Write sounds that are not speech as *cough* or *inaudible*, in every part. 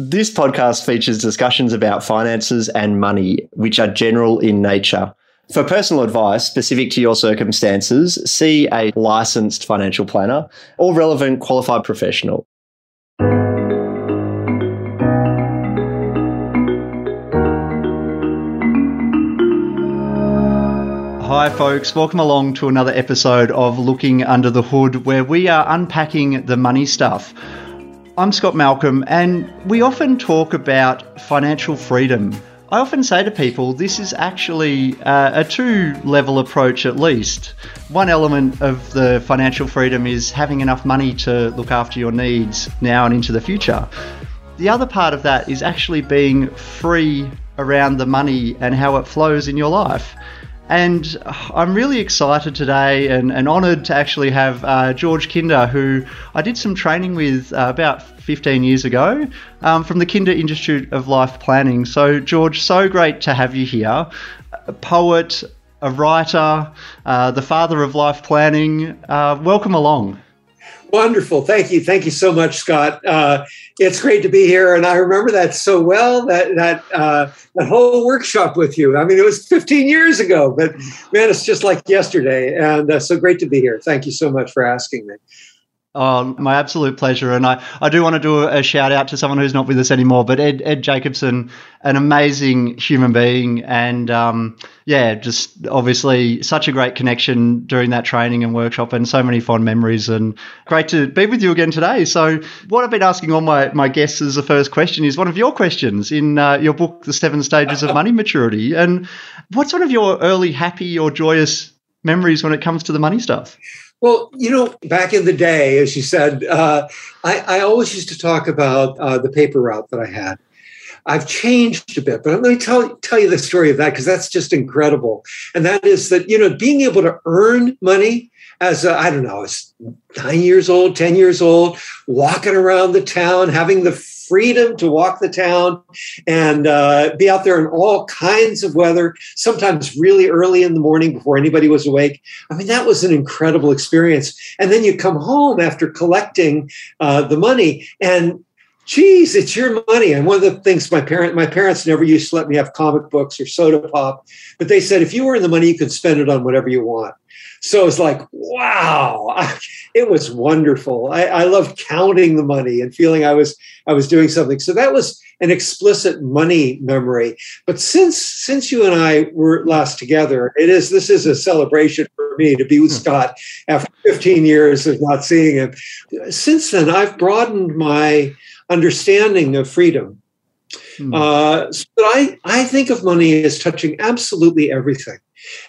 This podcast features discussions about finances and money, which are general in nature. For personal advice specific to your circumstances, see a licensed financial planner or relevant qualified professional. Hi, folks. Welcome along to another episode of Looking Under the Hood, where we are unpacking the money stuff. I'm Scott Malcolm, and we often talk about financial freedom. I often say to people, this is actually uh, a two level approach at least. One element of the financial freedom is having enough money to look after your needs now and into the future. The other part of that is actually being free around the money and how it flows in your life. And I'm really excited today and, and honoured to actually have uh, George Kinder, who I did some training with uh, about 15 years ago um, from the Kinder Institute of Life Planning. So, George, so great to have you here. A poet, a writer, uh, the father of life planning. Uh, welcome along. Wonderful. Thank you. Thank you so much, Scott. Uh, it's great to be here. And I remember that so well, that, that, uh, that whole workshop with you. I mean, it was 15 years ago, but man, it's just like yesterday. And uh, so great to be here. Thank you so much for asking me. Oh, my absolute pleasure. And I, I do want to do a shout out to someone who's not with us anymore, but Ed, Ed Jacobson, an amazing human being. And um, yeah, just obviously such a great connection during that training and workshop and so many fond memories. And great to be with you again today. So, what I've been asking all my, my guests as the first question is one of your questions in uh, your book, The Seven Stages of Money Maturity. And what's one of your early happy or joyous memories when it comes to the money stuff? Well, you know, back in the day, as you said, uh, I, I, always used to talk about uh, the paper route that I had. I've changed a bit, but let me tell, tell you the story of that because that's just incredible. And that is that, you know, being able to earn money as I don't know, as nine years old, 10 years old, walking around the town, having the freedom to walk the town and uh, be out there in all kinds of weather, sometimes really early in the morning before anybody was awake. I mean, that was an incredible experience. And then you come home after collecting uh, the money and geez, it's your money. And one of the things my parent, my parents never used to let me have comic books or soda pop, but they said if you earn the money, you could spend it on whatever you want. So it's like, wow, *laughs* it was wonderful. I, I loved counting the money and feeling I was I was doing something. So that was an explicit money memory. But since since you and I were last together, it is this is a celebration for me to be with hmm. Scott after 15 years of not seeing him. Since then, I've broadened my understanding of freedom. Hmm. Uh, so I, I think of money as touching absolutely everything.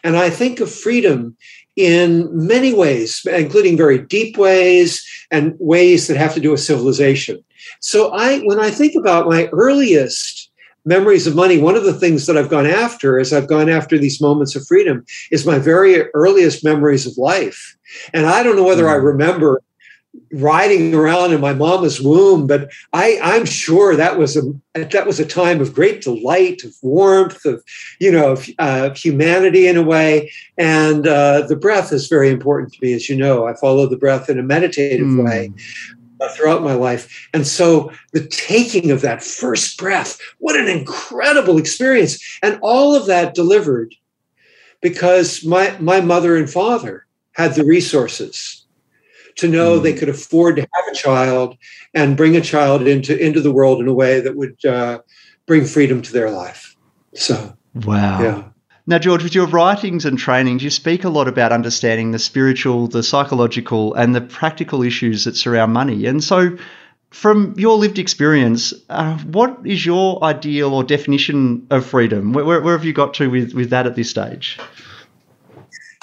And I think of freedom in many ways, including very deep ways and ways that have to do with civilization. So I, when I think about my earliest memories of money, one of the things that I've gone after as I've gone after these moments of freedom is my very earliest memories of life. And I don't know whether I hmm. remember riding around in my mama's womb but i i'm sure that was a that was a time of great delight of warmth of you know of, uh, humanity in a way. And uh, the breath is very important to me as you know. I follow the breath in a meditative mm. way uh, throughout my life. And so the taking of that first breath what an incredible experience. And all of that delivered because my my mother and father had the resources to know mm. they could afford to have a child and bring a child into into the world in a way that would uh, bring freedom to their life. So wow, yeah. Now, George, with your writings and trainings, you speak a lot about understanding the spiritual, the psychological, and the practical issues that surround money. And so, from your lived experience, uh, what is your ideal or definition of freedom? Where, where, where have you got to with, with that at this stage?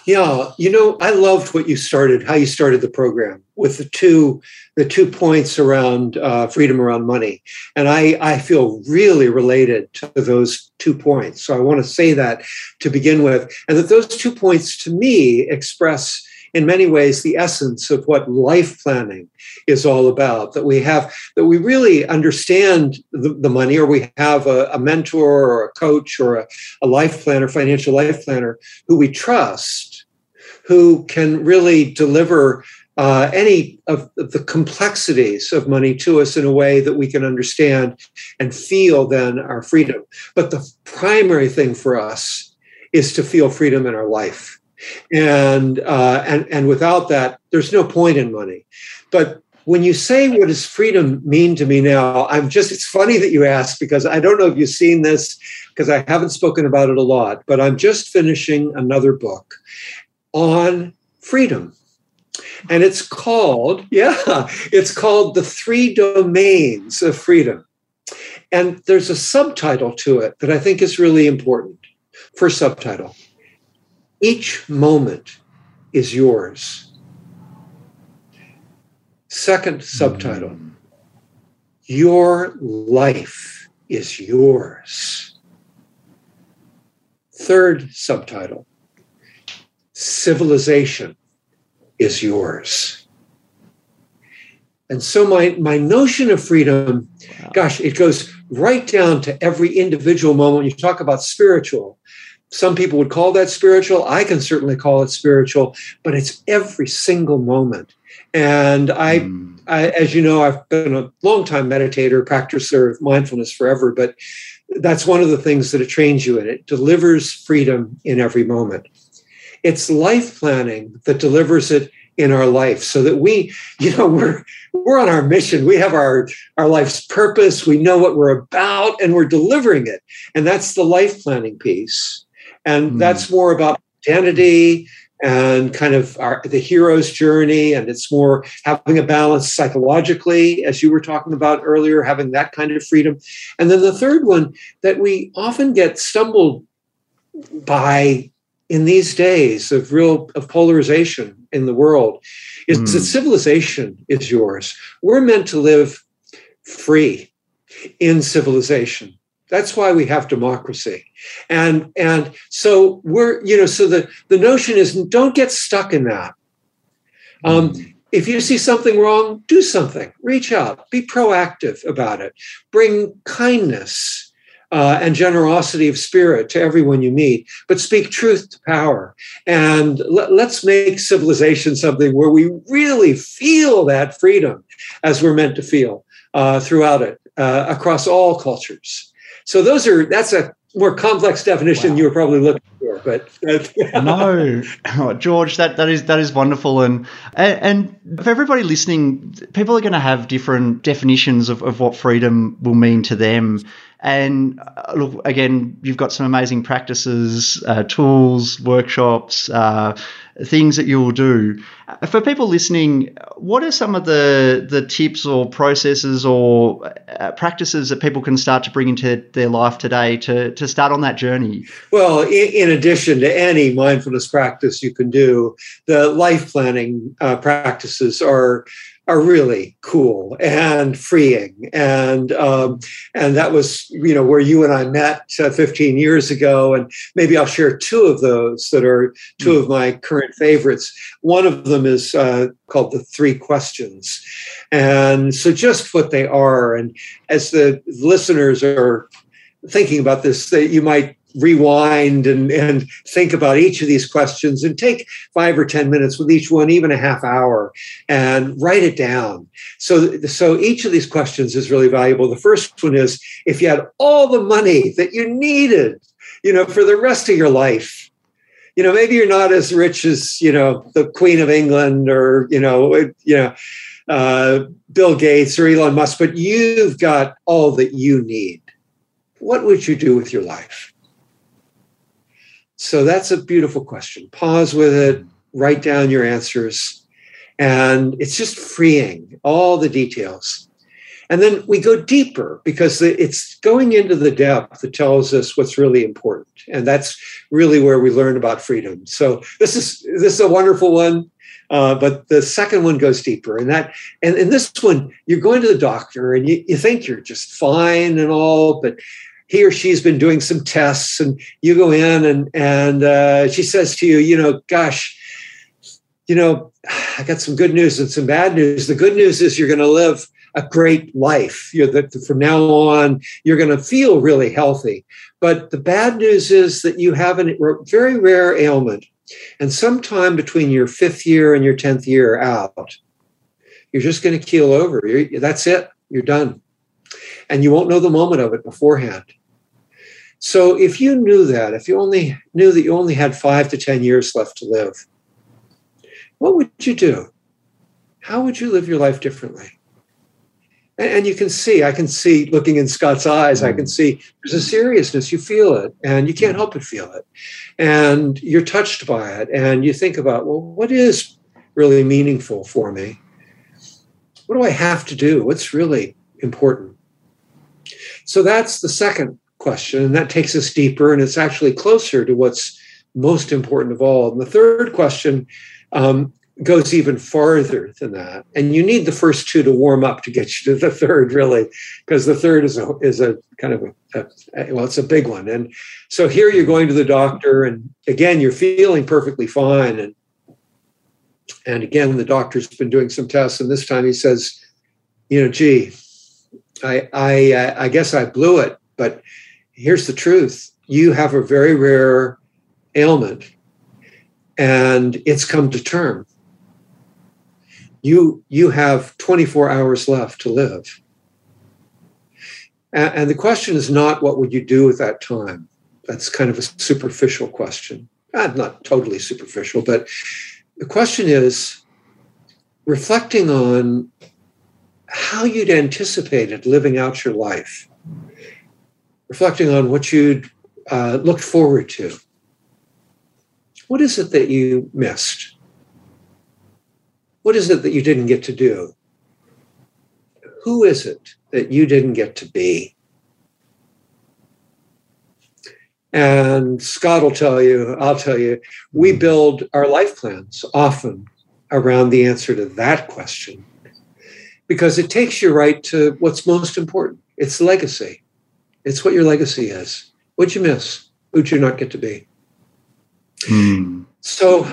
Yeah, you know, I loved what you started, how you started the program with the two, the two points around uh, freedom around money, and I I feel really related to those two points. So I want to say that to begin with, and that those two points to me express in many ways the essence of what life planning is all about. That we have that we really understand the, the money or we have a, a, mentor or a coach or a, a life planner financial life planner who we trust who can really deliver uh, any of the complexities of money to us in a way that we can understand and feel then our freedom. But the primary thing for us is to feel freedom in our life. And, uh, and, and without that, there's no point in money. But when you say what does freedom mean to me now, I'm just, it's funny that you ask because I don't know if you've seen this because I haven't spoken about it a lot, but I'm just finishing another book on freedom. And it's called, yeah, it's called The Three Domains of Freedom. And there's a subtitle to it that I think is really important. First subtitle Each moment is yours. Second subtitle hmm. Your life is yours. Third subtitle Civilization is yours. And so my, my notion of freedom, gosh, it goes right down to every individual moment. You talk about spiritual. Some people would call that spiritual. I can certainly call it spiritual, but it's every single moment. And I, mm. I as you know, I've been a long time meditator, practicer of mindfulness forever, but that's one of the things that it trains you in. It delivers freedom in every moment. It's life planning that delivers it in our life so that we, you know, we're we're on our mission. We have our our life's purpose. We know what we're about and we're delivering it. And that's the life planning piece. And mm. that's more about identity and kind of our, the hero's journey and it's more having a balance psychologically as you were talking about earlier having that kind of freedom and then the third one that we often get stumbled by in these days of real of polarization in the world is mm. that civilization is yours. We're meant to live free in civilization. That's why we have democracy. And and so we're, you know, so the, the notion is don't get stuck in that. Um, mm. If you see something wrong, do something. Reach out. Be proactive about it. Bring kindness uh, and generosity of spirit to everyone you meet, but speak truth to power. And let, us make civilization something where we really feel that freedom as we're meant to feel uh, throughout it, uh, across all cultures. So those are that's a more complex definition wow. you were probably looking for, but *laughs* no, oh, George, that, that is that is wonderful, and, and for everybody listening, people are going to have different definitions of, of what freedom will mean to them. And uh, look, again, you've got some amazing practices, uh, tools, workshops, uh, things that you will do. Uh, for people listening, what are some of the the tips or processes or uh, practices that people can start to bring into their life today to to start on that journey? Well, in, in addition to any mindfulness practice you can do, the life planning uh, practices are are really cool and freeing. And um, and that was you know where you and I met uh, 15 years ago. And maybe I'll share two of those that are two mm. of my current favorites. One of them is uh, called the three questions. And so just what they are. And as the listeners are thinking about this that you might rewind and, and think about each of these questions and take five or 10 minutes with each one, even a half hour, and write it down. So, so each of these questions is really valuable. The first one is if you had all the money that you needed, you know, for the rest of your life, you know, maybe you're not as rich as, you know, the Queen of England or, you know, you know, uh, Bill Gates or Elon Musk, but you've got all that you need. What would you do with your life? So that's a beautiful question. Pause with it, write down your answers, and it's just freeing all the details. And then we go deeper because it's going into the depth that tells us what's really important. And that's really where we learn about freedom. So this is this is a wonderful one. Uh, but the second one goes deeper and that and in this one you're going to the doctor and you, you think you're just fine and all but he or she's been doing some tests and you go in and and uh, she says to you you know gosh you know i got some good news and some bad news the good news is you're going to live a great life you're that from now on you're going to feel really healthy but the bad news is that you have a very rare ailment And sometime between your fifth year and your 10th year out, you're just going to keel over. You're, that's it. You're done. And you won't know the moment of it beforehand. So if you knew that, if you only knew that you only had five to 10 years left to live, what would you do? How would you live your life differently? And, you can see, I can see looking in Scott's eyes, I can mm. see there's a seriousness. You feel it and you can't help but feel it. And you're touched by it. And you think about, well, what is really meaningful for me? What do I have to do? What's really important? So that's the second question. And that takes us deeper and it's actually closer to what's most important of all. And the third question um, goes even farther than that. And you need the first two to warm up to get you to the third, really, because the third is a is a kind of a, a, well, it's a big one. And so here you're going to the doctor, and again you're feeling perfectly fine, and and again the doctor's been doing some tests, and this time he says, you know, gee, I I uh, I guess I blew it, but here's the truth: you have a very rare ailment, and it's come to term. You you have 24 hours left to live. And, and, the question is not what would you do with that time. That's kind of a superficial question. Uh, not totally superficial but the question is reflecting on how you'd anticipated living out your life reflecting on what you'd uh, looked forward to what is it that you missed what is it that you didn't get to do? Who is it that you didn't get to be? And Scott will tell you, I'll tell you, we build our life plans often around the answer to that question because it takes you right to what's most important. It's legacy. It's what your legacy is. What'd you miss? Who'd you not get to be? Hmm. So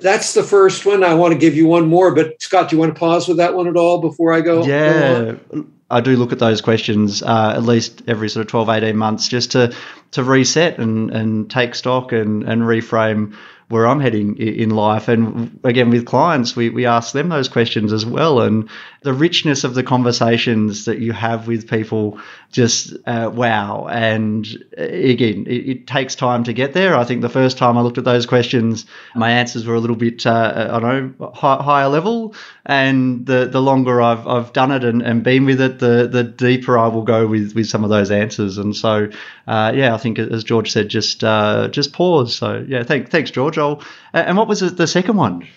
that's the first one. I want to give you one more, but Scott, do you want to pause with that one at all before I go? Yeah. Go I do look at those questions uh, at least every sort of 12, 18 months just to to reset and, and take stock and, and reframe where I'm heading in life. And again, with clients, we, we ask them those questions as well. And the richness of the conversations that you have with people, just uh, wow. And uh, again, it, it, takes time to get there. I think the first time I looked at those questions, my answers were a little bit, uh, I don't know, high, higher level. And the, the longer I've, I've done it and, and been with it, the, the deeper I will go with, with some of those answers. And so, uh, yeah, I think as George said, just uh, just pause. So yeah, thank, thanks, George. I'll, and what was the second one?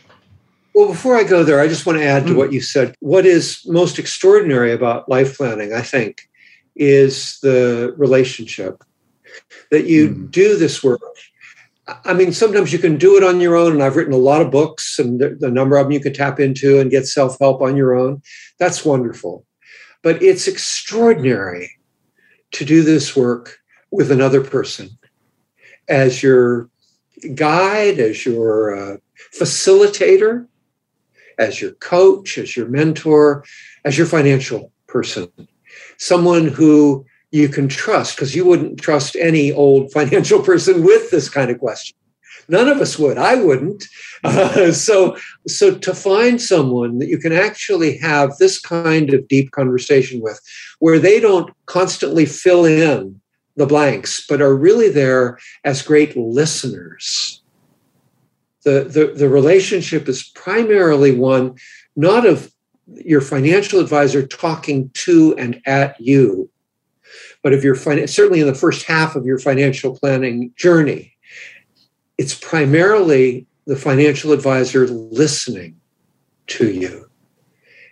Well, before I go there, I just want to add to mm. what you said. What is most extraordinary about life planning, I think, is the relationship that you mm. do this work. I mean, sometimes you can do it on your own, and I've written a lot of books, and the number of them you can tap into and get self help on your own. That's wonderful. But it's extraordinary to do this work with another person as your guide, as your uh, facilitator, as your coach, as your mentor, as your financial person, someone who you can trust, because you wouldn't trust any old *laughs* financial person with this kind of question. None of us would. I wouldn't. Uh, *laughs* so, so to find someone that you can actually have this kind of deep conversation with, where they don't constantly fill in the blanks, but are really there as great listeners. The, the, the relationship is primarily one not of your financial advisor talking to and at you, but of your fin- certainly in the first half of your financial planning journey. It's primarily the financial advisor listening to you.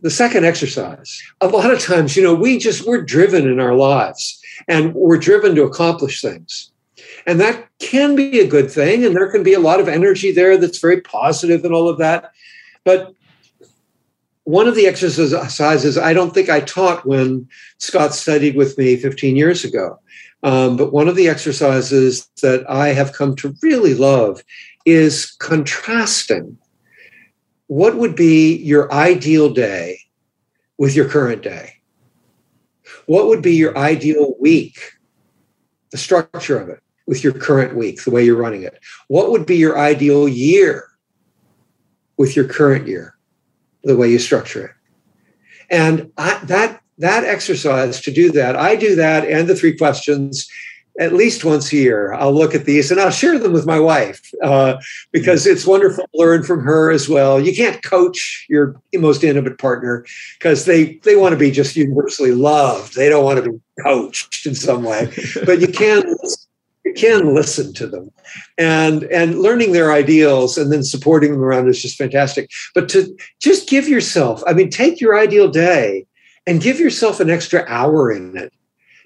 The second exercise, a lot of times, you know, we just, we're driven in our lives and we're driven to accomplish things. And that can be a good thing. And there can be a lot of energy there that's very positive and all of that. But one of the exercises I don't think I taught when Scott studied with me 15 years ago. Um, but one of the exercises that I have come to really love is contrasting what would be your ideal day with your current day what would be your ideal week? The structure of it. With your current week, the way you're running it? What would be your ideal year with your current year, the way you structure it? And I, that that exercise to do that, I do that and the three questions at least once a year. I'll look at these and I'll share them with my wife uh, because it's wonderful to learn from her as well. You can't coach your most intimate partner because they they want to be just universally loved. They don't want to be coached in some way, but you can can listen to them. And and learning their ideals and then supporting them around is just fantastic. But to just give yourself i mean take your ideal day and give yourself an extra hour in it.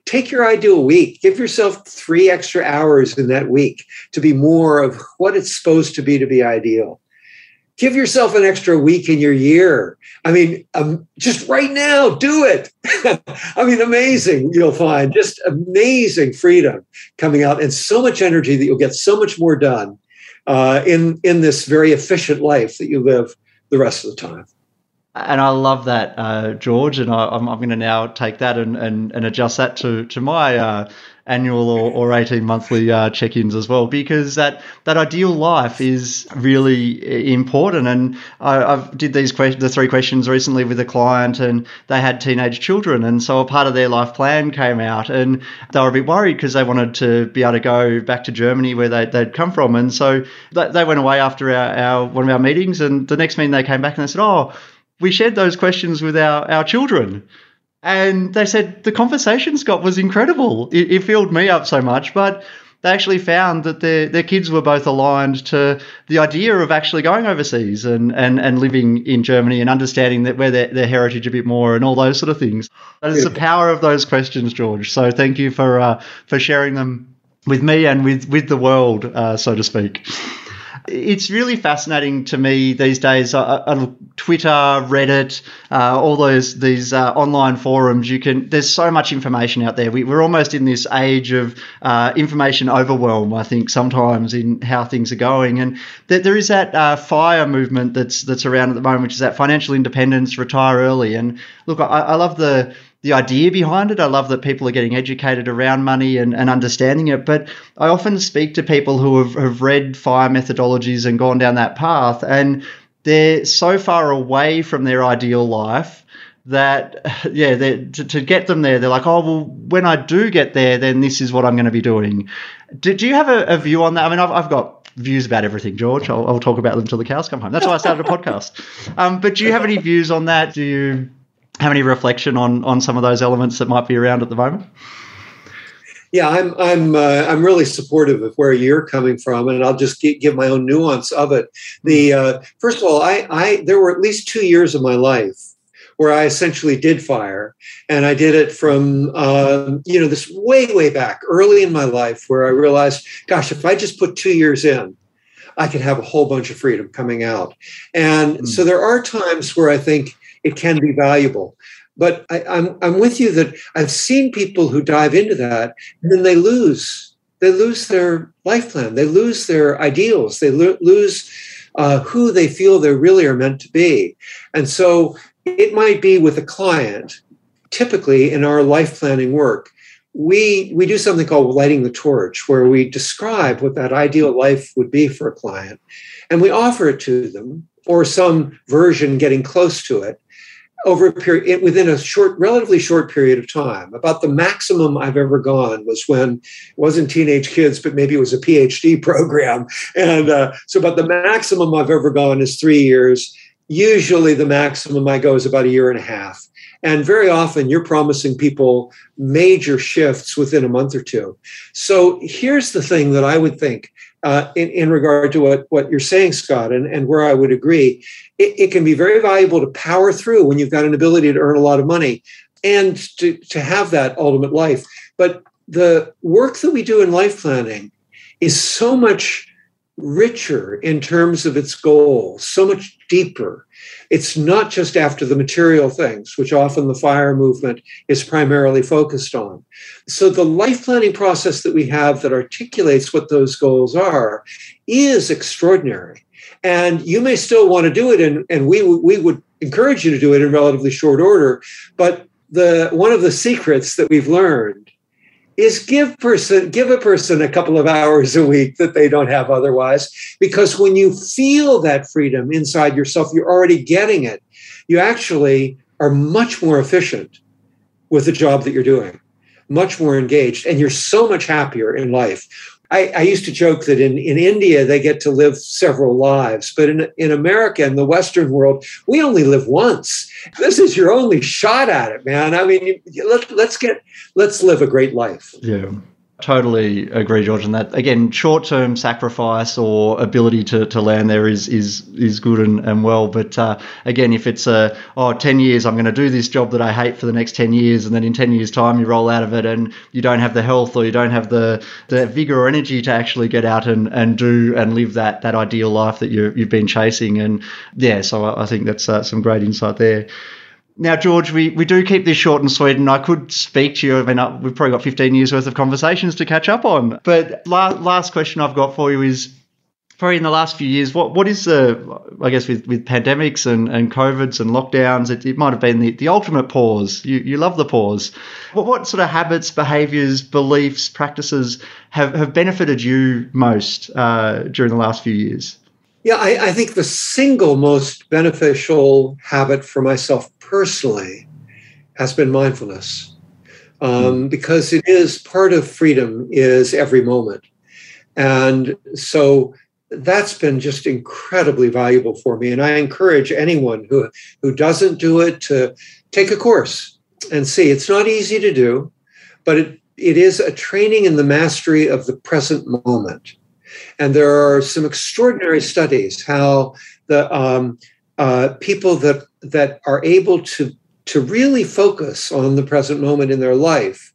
Take your ideal week. Give yourself three extra hours in that week to be more of what it's supposed to be to be ideal give yourself an extra week in your year. I mean, um, just right now, do it. *laughs* I mean, amazing. You'll find just amazing freedom coming out and so much energy that you'll get so much more done uh, in in this very efficient life that you live the rest of the time. And I love that, uh, George. And I, am going to now take that and, and, and adjust that to to my uh, annual or, or 18 monthly uh, check-ins as well because that that ideal life is really important. And I, have did these questions the three questions recently with a client and they had teenage children. And so a part of their life plan came out and they were a bit worried because they wanted to be able to go back to Germany where they, they'd come from. And so they went away after our, our one of our meetings and the next meeting they came back and they said oh we shared those questions with our, our children and they said the conversation, Scott, was incredible. It, it filled me up so much, but they actually found that their, their kids were both aligned to the idea of actually going overseas and, and, and living in Germany and understanding that where their, their heritage a bit more and all those sort of things. That is the power of those questions, George. So thank you for uh, for sharing them with me and with, with the world, uh, so to speak it's really fascinating to me these days. Uh, uh, Twitter, Reddit, uh, all those these uh, online forums. You can. There's so much information out there. We, are almost in this age of uh, information overwhelm. I think sometimes in how things are going, and th- there is that uh, fire movement that's that's around at the moment, which is that financial independence, retire early. And look, I, I love the the idea behind it. I love that people are getting educated around money and, and understanding it. But I often speak to people who have, have read fire methodologies and gone down that path, and they're so far away from their ideal life that *laughs* yeah to, to get them there they're like oh well when i do get there then this is what i'm going to be doing. Do, do you have a, a, view on that? I mean I've, I've got views about everything george. I'll, I'll, talk about them until the cows come home. That's why i started a podcast. *laughs* Um, but do you have any views on that? Do you have any reflection on on some of those elements that might be around at the moment? Yeah, I'm I'm uh, I'm really supportive of where you're coming from, and I'll just give my own nuance of it. The uh, first of all, I I there were at least two years of my life where I essentially did fire, and I did it from uh, you know this way way back early in my life, where I realized, gosh, if I just put two years in, I could have a whole bunch of freedom coming out. And mm. so there are times where I think it can be valuable. But I, am I'm, I'm with you that I've seen people who dive into that and then they lose. They lose their life plan. They lose their ideals. They lo- lose uh, who they feel they really are meant to be. And so it might be with a client. Typically, in our life planning work, we we do something called lighting the torch, where we describe what that ideal life would be for a client, and we offer it to them or some version getting close to it over a period within a short relatively short period of time. About the maximum i've ever gone was when it wasn't teenage kids but maybe it was a phd *laughs* program. And uh, so about the maximum i've ever gone is three years. Usually the maximum i go is about a year and a half. And very often you're promising people major shifts within a month or two. So here's the thing that i would think uh, in, in regard to what, what you're saying, Scott, and, and where I would agree. It, it can be very valuable to power through when you've got an ability to earn a lot of money and to, to have that ultimate life. But the work that we do in life planning is so much richer in terms of its goals, so much deeper. It's not just after the material things, which often the fire movement is primarily focused on. So, the life planning process that we have that articulates what those goals are is extraordinary. And you may still want to do it, and, and we, we would encourage you to do it in relatively short order. But the one of the secrets that we've learned is give person give a person a couple of hours a week that they don't have otherwise because when you feel that freedom inside yourself you're already getting it. You actually are much more efficient with the job that you're doing much more engaged and you're so much happier in life I, I, used to joke that in, in India they get to live several lives, but in, in America and the Western world, we only live once. This is your only shot at it, man. I mean, let, let's get let's live a great life. Yeah. Totally agree, George, and that. Again, short-term sacrifice or ability to, to land there is is is good and, and well. But uh, again, if it's a oh 10 years, I'm going to do this job that I hate for the next 10 years, and then in 10 years' time you roll out of it and you don't have the health or you don't have the, the vigor or energy to actually get out and, and do and live that that ideal life that you you've been chasing. And yeah, so I, I think that's uh, some great insight there. Now, George, we, we do keep this short and sweet, and I could speak to you. I mean, we've probably got 15 years worth of conversations to catch up on. But la- last question I've got for you is probably in the last few years, what what is the, I guess, with, with pandemics and, and COVIDs and lockdowns, it, it might have been the, the ultimate pause. You, you love the pause. What, what sort of habits, behaviors, beliefs, practices have, have benefited you most uh, during the last few years? Yeah, I, I, think the single most beneficial habit for myself personally has been mindfulness, um, hmm. because it is part of freedom is every moment, and so that's been just incredibly valuable for me. And I encourage anyone who who doesn't do it to take a course and see. It's not easy to do, but it it is a training in the mastery of the present moment. And there are some extraordinary studies how the um, uh, people that that are able to to really focus on the present moment in their life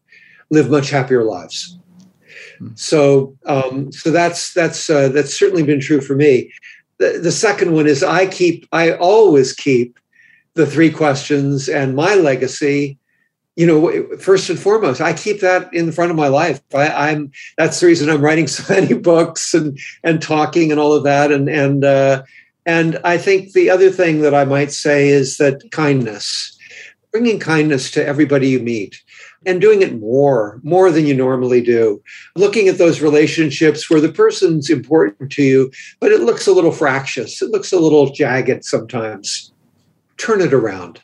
live much happier lives. Hmm. So, um, so that's that's uh, that's certainly been true for me. The, the second one is I keep I always keep the three questions and my legacy you know first and foremost i keep that in the front of my life I, am that's the reason i'm writing so many *laughs* books and and talking and all of that and and uh, and i think the other thing that i might say is that kindness bringing kindness to everybody you meet and doing it more more than you normally do. Looking at those relationships where the person's important to you but it looks a little fractious it looks a little jagged sometimes. Turn it around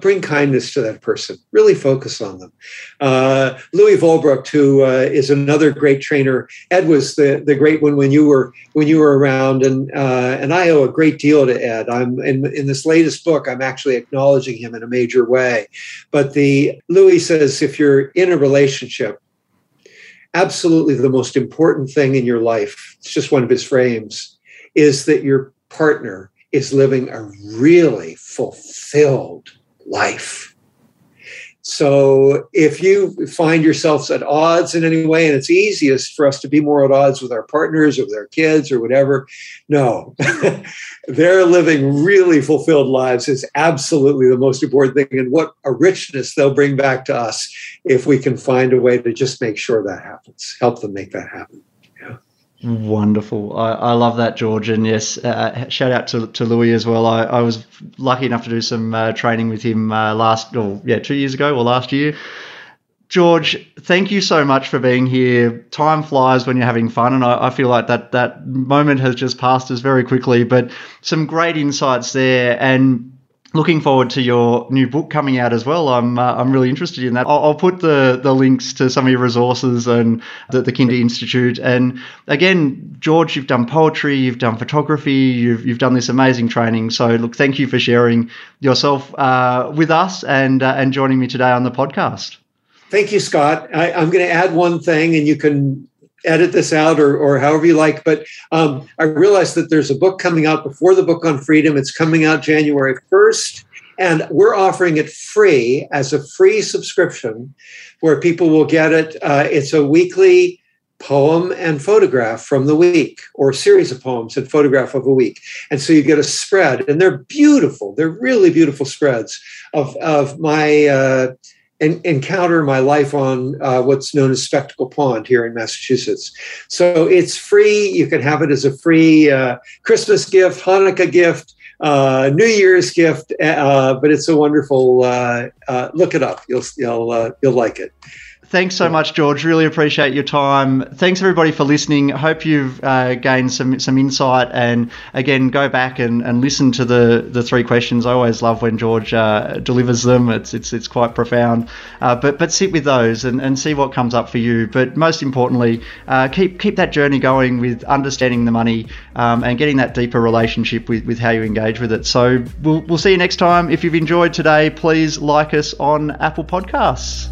bring kindness to that person. Really focus on them. Uh, louis volbrucht who uh, is another great trainer. Ed was the, the great one when you were when you were around. And uh, and i owe a great deal to ed. I'm in, in this latest book i'm actually acknowledging him in a major way. But the louis says if you're in a relationship absolutely the most important thing in your life it's just one of his frames is that your partner is living a really fulfilled life. So if you find yourselves at odds in any way, and it's easiest for us to be more at odds with our partners or with our kids or whatever, no, *laughs* they're living really fulfilled lives is absolutely the most important thing. And what a richness they'll bring back to us if we can find a way to just make sure that happens, help them make that happen. Wonderful. I, I love that, George. And yes, uh, shout out to, to Louis as well. I, I was lucky enough to do some uh, training with him uh, last, or yeah, two years ago or last year. George, thank you so much for being here. Time flies when you're having fun, and I, I, feel like that that moment has just passed us very quickly. But some great insights there, and looking forward to your new book coming out as well. I'm uh, I'm really interested in that. I'll, I'll, put the the links to some of your resources and the, the Kinder Institute. And again, George, you've done poetry, you've done photography, you've you've done this amazing training. So look, thank you for sharing yourself uh, with us and uh, and joining me today on the podcast. Thank you, Scott. I, I'm going to add one thing, and you can edit this out or, or however you like. But um, I realized that there's a book coming out before the book on freedom. It's coming out January 1st. And we're offering it free as a free subscription where people will get it. Uh, it's a weekly poem and photograph from the week or series of poems and photograph of a week. And so you get a spread, and they're beautiful. They're really beautiful spreads of, of my. Uh, and encounter my life on uh, what's known as Spectacle Pond here in Massachusetts. So it's free. You can have it as a free uh, Christmas gift, Hanukkah gift, uh, New Year's gift. Uh, but it's a wonderful. Uh, uh, look it up. You'll you'll you'll like it. Thanks so much, George. Really appreciate your time. Thanks everybody for listening. Hope you've uh, gained some some insight. And again, go back and, and listen to the, the three questions. I always love when George uh, delivers them. It's it's it's quite profound. Uh, but but sit with those and, and see what comes up for you. But most importantly, uh, keep keep that journey going with understanding the money um, and getting that deeper relationship with, with how you engage with it. So we'll we'll see you next time. If you've enjoyed today, please like us on Apple Podcasts.